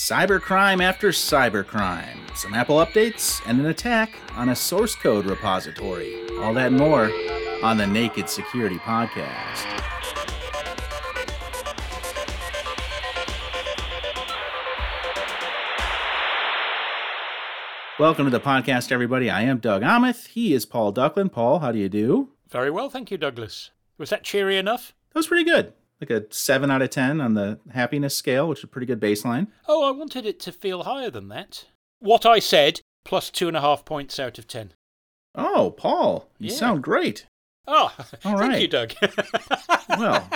Cybercrime after cybercrime, some Apple updates, and an attack on a source code repository. All that and more on the Naked Security Podcast. Welcome to the podcast, everybody. I am Doug Aamoth. He is Paul Ducklin. Paul, how do you do? Very well, thank you, Douglas. Was that cheery enough? That was pretty good. Like a 7 out of 10 on the happiness scale, which is a pretty good baseline. Oh, I wanted it to feel higher than that. What I said, plus two and a half points out of ten. Oh, Paul, you Yeah. sound great. Oh, all right, thank you, Doug. Well,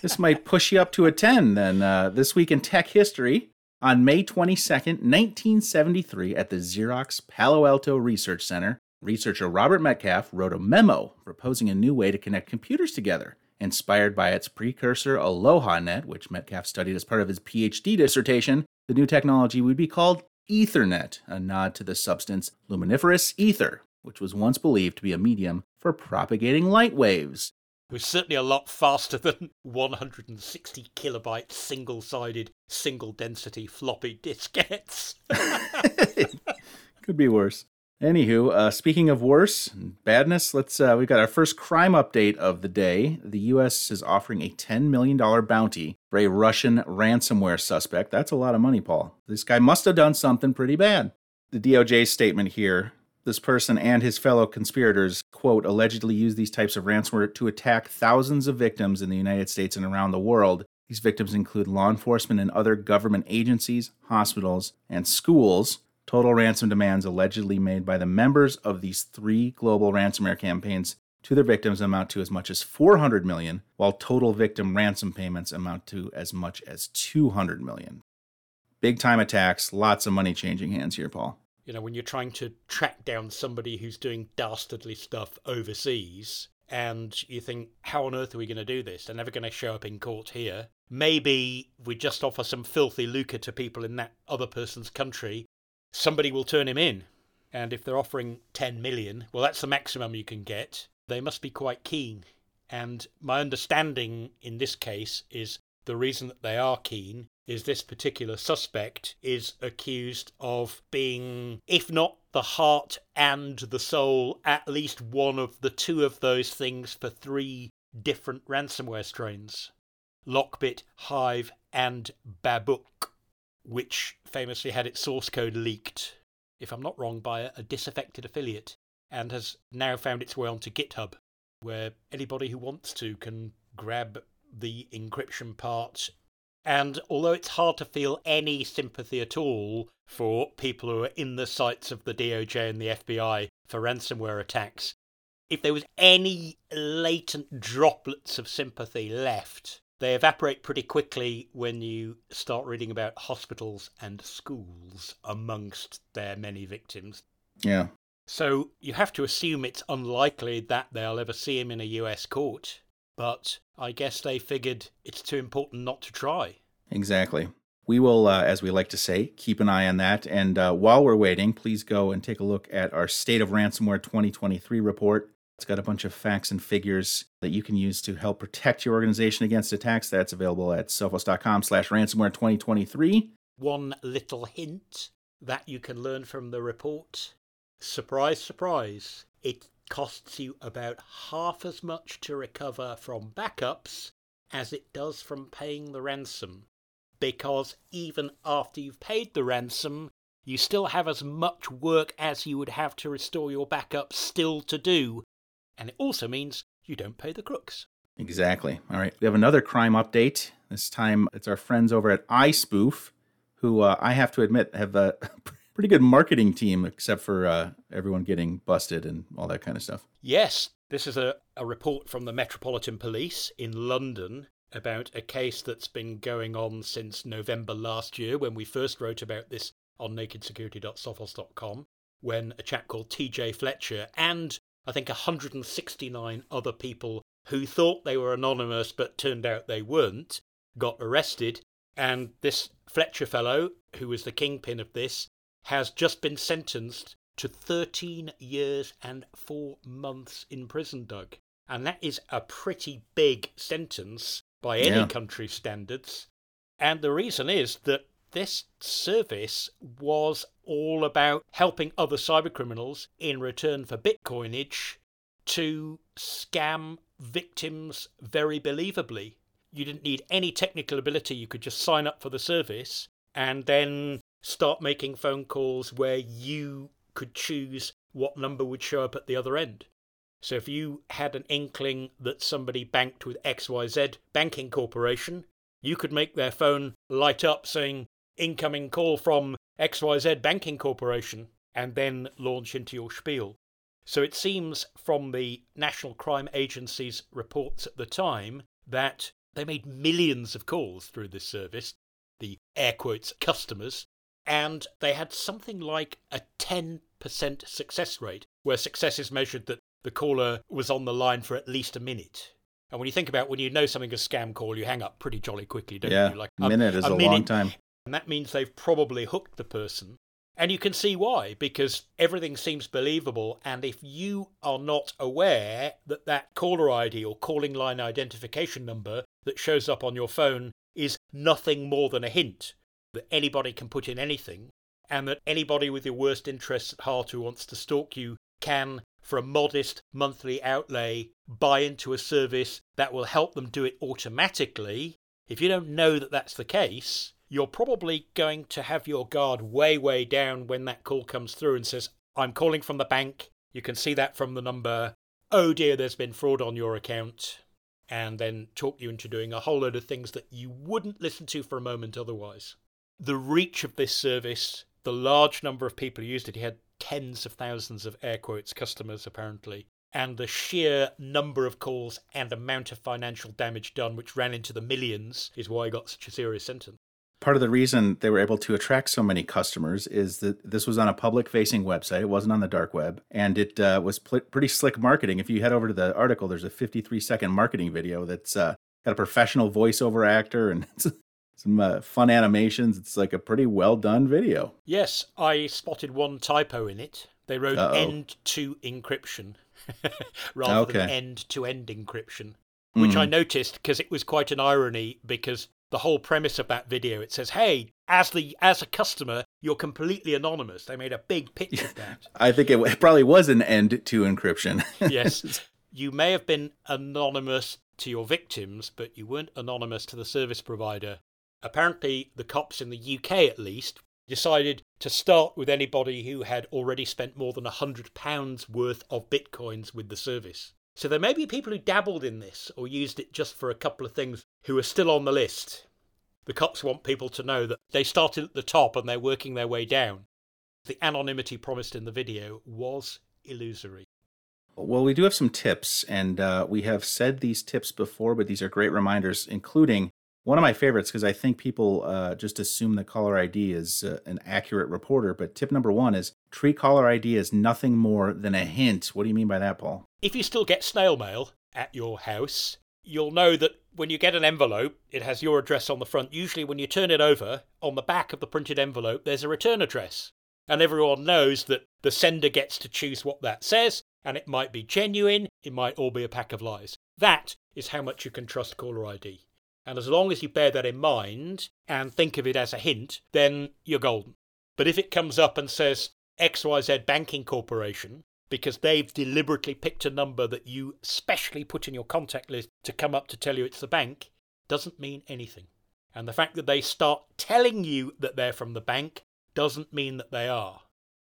this might push you up to a 10 then. Uh, this week in tech history, on May 22nd, 1973, at the Xerox Palo Alto Research Center, researcher Robert Metcalfe wrote a memo proposing a new way to connect computers together. Inspired by its precursor AlohaNet, which Metcalfe studied as part of his PhD dissertation, the new technology would be called Ethernet, a nod to the substance luminiferous ether, which was once believed to be a medium for propagating light waves. was certainly a lot faster than 160 kilobyte single sided, single density floppy diskettes. Could be worse. Anywho, uh, speaking of worse badness, let's uh, we've got our first crime update of the day. The U.S. is offering a ten million dollar bounty for a Russian ransomware suspect. That's a lot of money, Paul. This guy must have done something pretty bad. The DOJ's statement here: this person and his fellow conspirators, quote, allegedly used these types of ransomware to attack thousands of victims in the United States and around the world. These victims include law enforcement and other government agencies, hospitals, and schools. Total ransom demands allegedly made by the members of these three global ransomware campaigns to their victims amount to as much as 400 million, while total victim ransom payments amount to as much as 200 million. Big time attacks, lots of money changing hands here, Paul. You know, when you're trying to track down somebody who's doing dastardly stuff overseas, and you think, how on earth are we going to do this? They're never going to show up in court here. Maybe we just offer some filthy lucre to people in that other person's country. Somebody will turn him in. And if they're offering 10 million, well, that's the maximum you can get. They must be quite keen. And my understanding in this case is the reason that they are keen is this particular suspect is accused of being, if not the heart and the soul, at least one of the two of those things for three different ransomware strains Lockbit, Hive, and Babuk, which famously had its source code leaked, if I'm not wrong, by a, disaffected affiliate, and has now found its way onto GitHub, where anybody who wants to can grab the encryption part. And although it's hard to feel any sympathy at all for people who are in the sights of the DOJ and the FBI for ransomware attacks, if there was any latent droplets of sympathy left, they evaporate pretty quickly when you start reading about hospitals and schools amongst their many victims. Yeah. So you have to assume it's unlikely that they'll ever see him in a US court. But I guess they figured it's too important not to try. Exactly. We will, uh, as we like to say, keep an eye on that. And uh, while we're waiting, please go and take a look at our State of Ransomware 2023 report. It's got a bunch of facts and figures that you can use to help protect your organization against attacks. That's available at sophos.com slash ransomware 2023. One little hint that you can learn from the report. Surprise, surprise. It costs you about half as much to recover from backups as it does from paying the ransom. Because even after you've paid the ransom, you still have as much work as you would have to restore your backups still to do. And it also means you don't pay the crooks. Exactly. All right. We have another crime update. This time it's our friends over at iSpoof, who uh, I have to admit have a pretty good marketing team, except for uh, everyone getting busted and all that kind of stuff. Yes, this is a, a report from the Metropolitan Police in London about a case that's been going on since November last year when we first wrote about this on nakedsecurity.sophos.com when a chap called Tejay Fletcher and I think 169 other people who thought they were anonymous but turned out they weren't got arrested and this Fletcher fellow who was the kingpin of this has just been sentenced to 13 years and 4 months in prison, Doug. And that is a pretty big sentence by any Yeah. country's standards. And the reason is that this service was all about helping other cybercriminals in return for bitcoinage to scam victims very believably. You didn't need any technical ability, you could just sign up for the service and then start making phone calls where you could choose what number would show up at the other end. So if you had an inkling that somebody banked with XYZ Banking Corporation, you could make their phone light up saying incoming call from XYZ Banking Corporation and then launch into your spiel. So it seems from the National Crime Agency's reports at the time that they made millions of calls through this service, the air quotes customers, and they had something like a 10% success rate, where success is measured that the caller was on the line for at least a minute. And when you think about when you know something is a scam call, you hang up pretty jolly quickly, don't yeah, you? Like a minute is a, a minute, long time. And that means they've probably hooked the person. And you can see why, because everything seems believable. And if you are not aware that that caller ID or calling line identification number that shows up on your phone is nothing more than a hint that anybody can put in anything, and that anybody with your worst interests at heart who wants to stalk you can for a modest monthly outlay, buy into a service that will help them do it automatically. If you don't know that that's the case, you're probably going to have your guard way, way down when that call comes through and says, I'm calling from the bank. You can see that from the number. Oh dear, there's been fraud on your account. And then talk you into doing a whole load of things that you wouldn't listen to for a moment otherwise. The reach of this service, the large number of people who used it, he had tens of thousands of air quotes customers apparently and the sheer number of calls and amount of financial damage done which ran into the millions is why he got such a serious sentence part of the reason they were able to attract so many customers is that this was on a public facing website it wasn't on the dark web and it uh, was pl- pretty slick marketing if you head over to the article there's a 53 second marketing video that's uh, got a professional voiceover actor and some uh, fun animations. It's like a pretty well done video. Yes, I spotted one typo in it. They wrote end to encryption rather okay. than end to end encryption, which mm. I noticed because it was quite an irony because the whole premise of that video it says, "Hey, as the as a customer, you're completely anonymous." They made a big pitch of that. I think it probably was an end to encryption. yes. You may have been anonymous to your victims, but you weren't anonymous to the service provider Apparently, the cops in the UK at least decided to start with anybody who had already spent more than a £100 worth of bitcoins with the service. So there may be people who dabbled in this or used it just for a couple of things who are still on the list. The cops want people to know that they started at the top and they're working their way down. The anonymity promised in the video was illusory. Well, we do have some tips, and uh, we have said these tips before, but these are great reminders, including one of my favorites because I think people uh, just assume that caller ID is uh, an accurate reporter. But tip number one is treat caller ID is nothing more than a hint. What do you mean by that, Paul? If you still get snail mail at your house, you'll know that when you get an envelope, it has your address on the front. Usually, when you turn it over, on the back of the printed envelope, there's a return address. And everyone knows that the sender gets to choose what that says, and it might be genuine, it might all be a pack of lies. That is how much you can trust caller ID. And as long as you bear that in mind and think of it as a hint, then you're golden. But if it comes up and says XYZ Banking Corporation, because they've deliberately picked a number that you specially put in your contact list to come up to tell you it's the bank, doesn't mean anything. And the fact that they start telling you that they're from the bank doesn't mean that they are.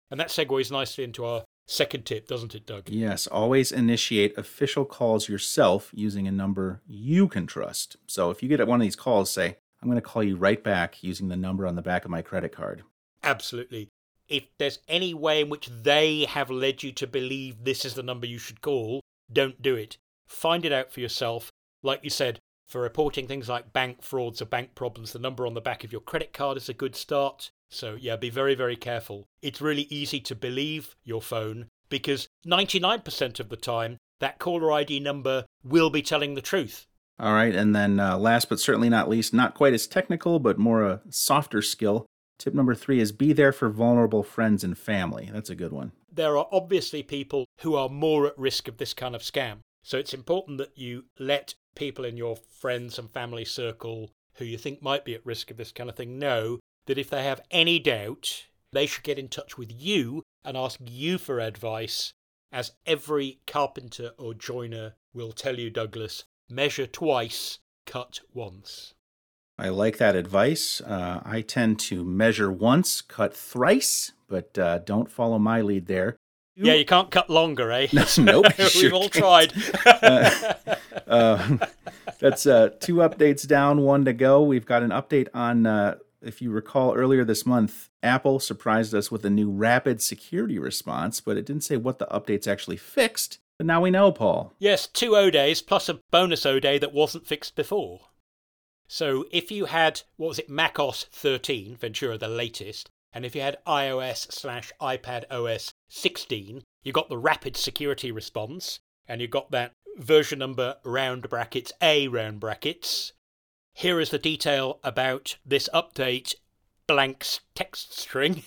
And that segues nicely into our second tip, doesn't it, Doug? Yes, always initiate official calls yourself using a number you can trust. So if you get one of these calls, say, I'm going to call you right back using the number on the back of my credit card. Absolutely. If there's any way in which they have led you to believe this is the number you should call, don't do it. Find it out for yourself. Like you said, for reporting things like bank frauds or bank problems, the number on the back of your credit card is a good start. So, yeah, be very, very careful. It's really easy to believe your phone because 99% of the time, that caller ID number will be telling the truth. All right, and then uh, last but certainly not least, not quite as technical, but more a softer skill. Tip number three is be there for vulnerable friends and family. That's a good one. There are obviously people who are more at risk of this kind of scam. So it's important that you let people in your friends and family circle who you think might be at risk of this kind of thing know that if they have any doubt, they should get in touch with you and ask you for advice, as every carpenter or joiner will tell you, Douglas measure twice, cut once. I like that advice. Uh, I tend to measure once, cut thrice, but uh, don't follow my lead there. Yeah, you can't cut longer, eh? nope. We've sure all can't. tried. uh, uh, that's uh, two updates down, one to go. We've got an update on, uh, if you recall earlier this month, Apple surprised us with a new rapid security response, but it didn't say what the updates actually fixed. But now we know, Paul. yes, two O days plus a bonus O day that wasn't fixed before. So if you had, what was it, macOS 13, Ventura the latest, and if you had iOS slash iPad OS 16, you got the rapid security response, and you got that version number round brackets A round brackets. Here is the detail about this update blanks text string,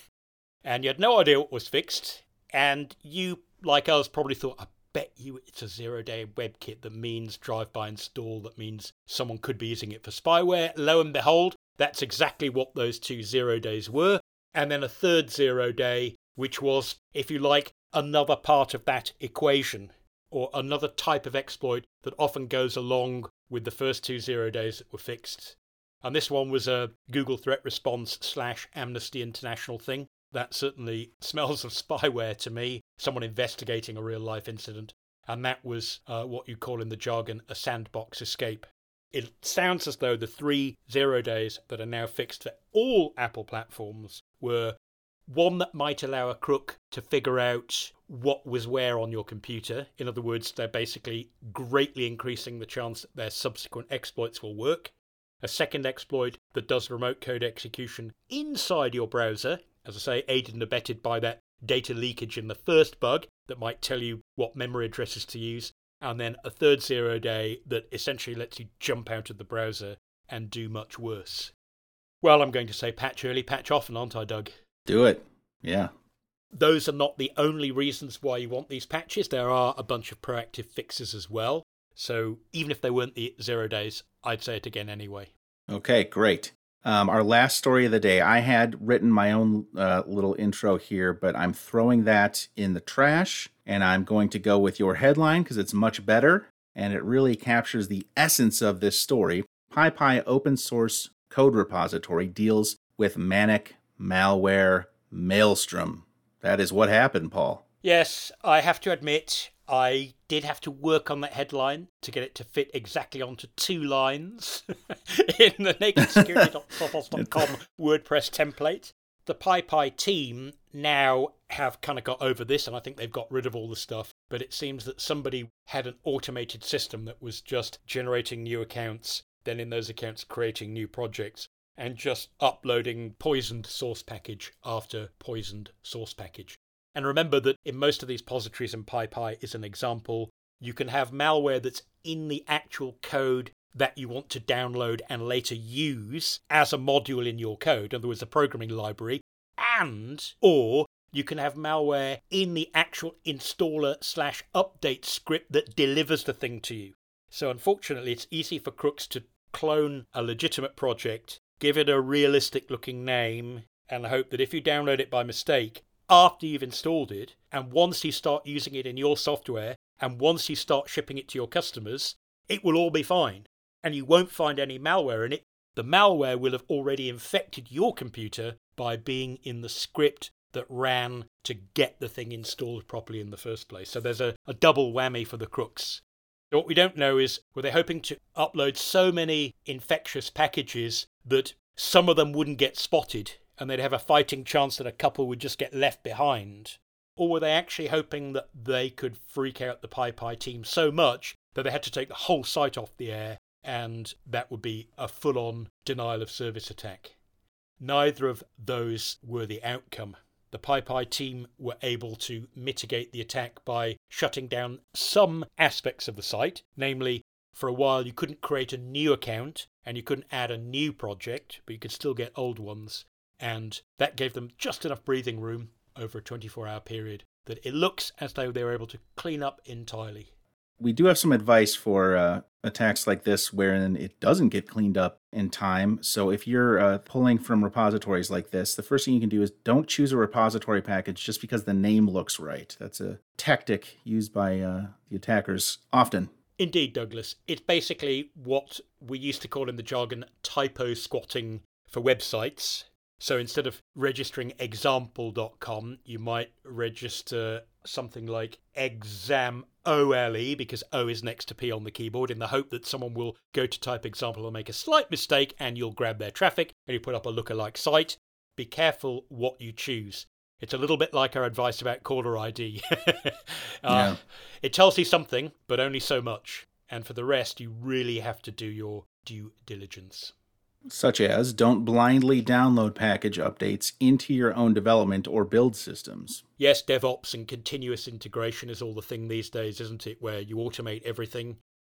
and you had no idea what was fixed, and you, like us, probably thought, I bet you it's a zero day WebKit that means drive by install, that means someone could be using it for spyware. Lo and behold, that's exactly what those two zero days were. And then a third zero day, which was, if you like, another part of that equation, or another type of exploit that often goes along with the first two zero days that were fixed. And this one was a Google Threat Response slash Amnesty International thing. That certainly smells of spyware to me, someone investigating a real life incident. And that was uh, what you call in the jargon a sandbox escape. It sounds as though the three zero days that are now fixed for all Apple platforms were one that might allow a crook to figure out what was where on your computer. In other words, they're basically greatly increasing the chance that their subsequent exploits will work. A second exploit that does remote code execution inside your browser, as I say, aided and abetted by that data leakage in the first bug that might tell you what memory addresses to use. And then a third zero day that essentially lets you jump out of the browser and do much worse. Well, I'm going to say patch early, patch often, aren't I, Doug? Do it. Yeah. those are not the only reasons why you want these patches. There are a bunch of proactive fixes as well. So even if they weren't the zero days, I'd say it again anyway. Okay, great. Um, our last story of the day. I had written my own uh, little intro here, but I'm throwing that in the trash and I'm going to go with your headline because it's much better and it really captures the essence of this story. PyPI open source code repository deals with manic malware maelstrom. That is what happened, Paul. Yes, I have to admit, I did have to work on that headline to get it to fit exactly onto two lines in the nakedsecurity.sophos.com WordPress template. The PyPI team now have kind of got over this, and I think they've got rid of all the stuff. But it seems that somebody had an automated system that was just generating new accounts, then in those accounts creating new projects, and just uploading poisoned source package after poisoned source package. And remember that in most of these positories, and PyPI is an example, you can have malware that's in the actual code that you want to download and later use as a module in your code, in other words, a programming library, and or you can have malware in the actual installer slash update script that delivers the thing to you. So unfortunately, it's easy for crooks to clone a legitimate project, give it a realistic looking name, and hope that if you download it by mistake, after you've installed it, and once you start using it in your software, and once you start shipping it to your customers, it will all be fine. And you won't find any malware in it. The malware will have already infected your computer by being in the script that ran to get the thing installed properly in the first place. So there's a, a double whammy for the crooks. What we don't know is were they hoping to upload so many infectious packages that some of them wouldn't get spotted and they'd have a fighting chance that a couple would just get left behind? Or were they actually hoping that they could freak out the PyPI team so much that they had to take the whole site off the air and that would be a full on denial of service attack? Neither of those were the outcome. The PyPI team were able to mitigate the attack by shutting down some aspects of the site, namely, for a while you couldn't create a new account and you couldn't add a new project, but you could still get old ones. And that gave them just enough breathing room over a 24 hour period that it looks as though they were able to clean up entirely. We do have some advice for uh, attacks like this wherein it doesn't get cleaned up in time. So if you're uh, pulling from repositories like this, the first thing you can do is don't choose a repository package just because the name looks right. That's a tactic used by uh, the attackers often. Indeed, Douglas. It's basically what we used to call in the jargon typo squatting for websites. So instead of registering example.com, you might register something like exam OLE because O is next to P on the keyboard in the hope that someone will go to type example and make a slight mistake and you'll grab their traffic and you put up a lookalike site. Be careful what you choose. It's a little bit like our advice about caller ID. uh, yeah. It tells you something, but only so much. And for the rest, you really have to do your due diligence such as don't blindly download package updates into your own development or build systems. Yes, DevOps and continuous integration is all the thing these days, isn't it? Where you automate everything.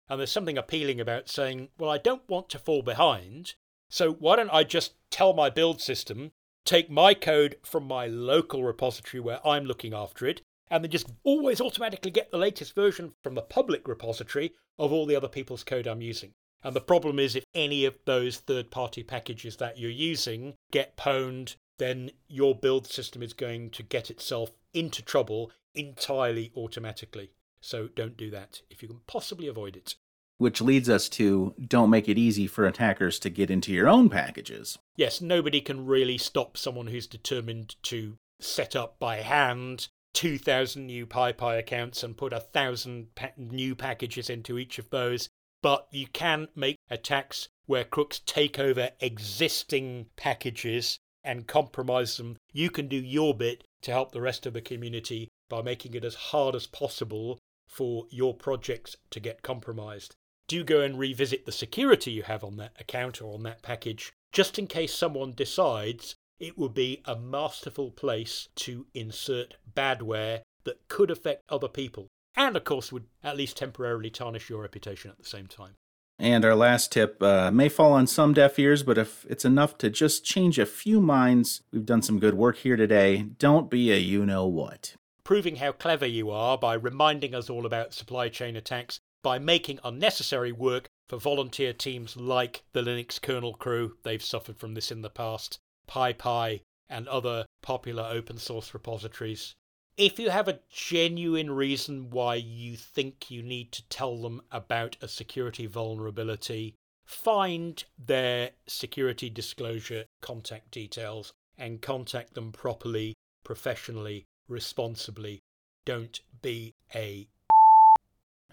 And there's something appealing about saying, well, I don't want to fall behind, so why don't I just tell my build system, take my code from my local repository where I'm looking after it, and then just always automatically get the latest version from the public repository of all the other people's code I'm using. And the problem is if any of those third party packages that you're using get pwned, then your build system is going to get itself into trouble entirely automatically. So don't do that if you can possibly avoid it. Which leads us to don't make it easy for attackers to get into your own packages. Yes, nobody can really stop someone who's determined to set up by hand 2,000 new PyPI accounts and put a thousand pa- new packages into each of those but you can make attacks where crooks take over existing packages and compromise them. You can do your bit to help the rest of the community by making it as hard as possible for your projects to get compromised. Do go and revisit the security you have on that account or on that package, just in case someone decides it would be a masterful place to insert badware that could affect other people and of course would at least temporarily tarnish your reputation at the same time. And our last tip uh, may fall on some deaf ears, but if it's enough to just change a few minds, we've done some good work here today. Don't be a you know what. Proving how clever you are by reminding us all about supply chain attacks, by making unnecessary work for volunteer teams like the Linux kernel crew, they've suffered from this in the past, PyPI, and other popular open source repositories if you have a genuine reason why you think you need to tell them about a security vulnerability, find their security disclosure contact details and contact them properly, professionally, responsibly. Don't be a.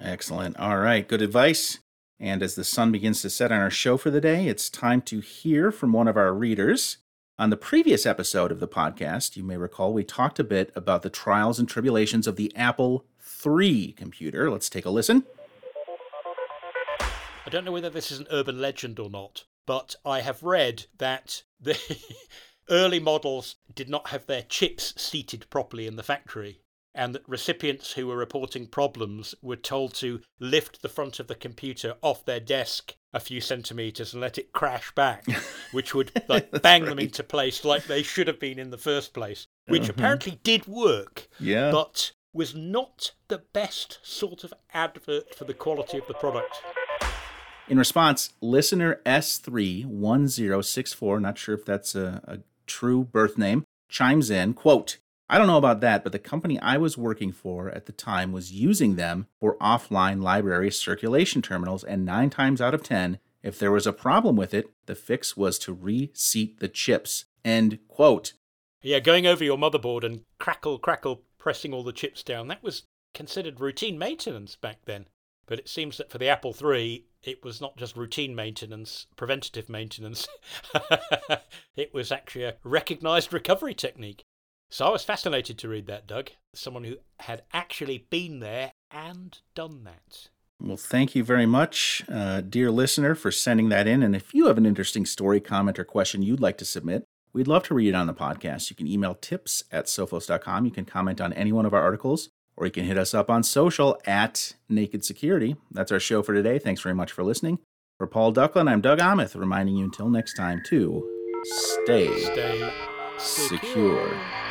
Excellent. All right. Good advice. And as the sun begins to set on our show for the day, it's time to hear from one of our readers. On the previous episode of the podcast, you may recall we talked a bit about the trials and tribulations of the Apple III computer. Let's take a listen. I don't know whether this is an urban legend or not, but I have read that the early models did not have their chips seated properly in the factory and that recipients who were reporting problems were told to lift the front of the computer off their desk a few centimeters and let it crash back, which would like bang right. them into place like they should have been in the first place, which uh-huh. apparently did work. Yeah. But was not the best sort of advert for the quality of the product. In response, listener S31064, not sure if that's a, a true birth name, chimes in, quote, I don't know about that, but the company I was working for at the time was using them for offline library circulation terminals, and nine times out of ten, if there was a problem with it, the fix was to reseat the chips. End quote. Yeah, going over your motherboard and crackle, crackle, pressing all the chips down, that was considered routine maintenance back then. But it seems that for the Apple III, it was not just routine maintenance, preventative maintenance. it was actually a recognized recovery technique. So I was fascinated to read that, Doug. Someone who had actually been there and done that. Well, thank you very much, uh, dear listener, for sending that in. And if you have an interesting story, comment, or question you'd like to submit, we'd love to read it on the podcast. You can email tips at sophos.com. You can comment on any one of our articles, or you can hit us up on social at Naked Security. That's our show for today. Thanks very much for listening. For Paul Ducklin, I'm Doug Aamoth, reminding you until next time to stay, stay secure. secure.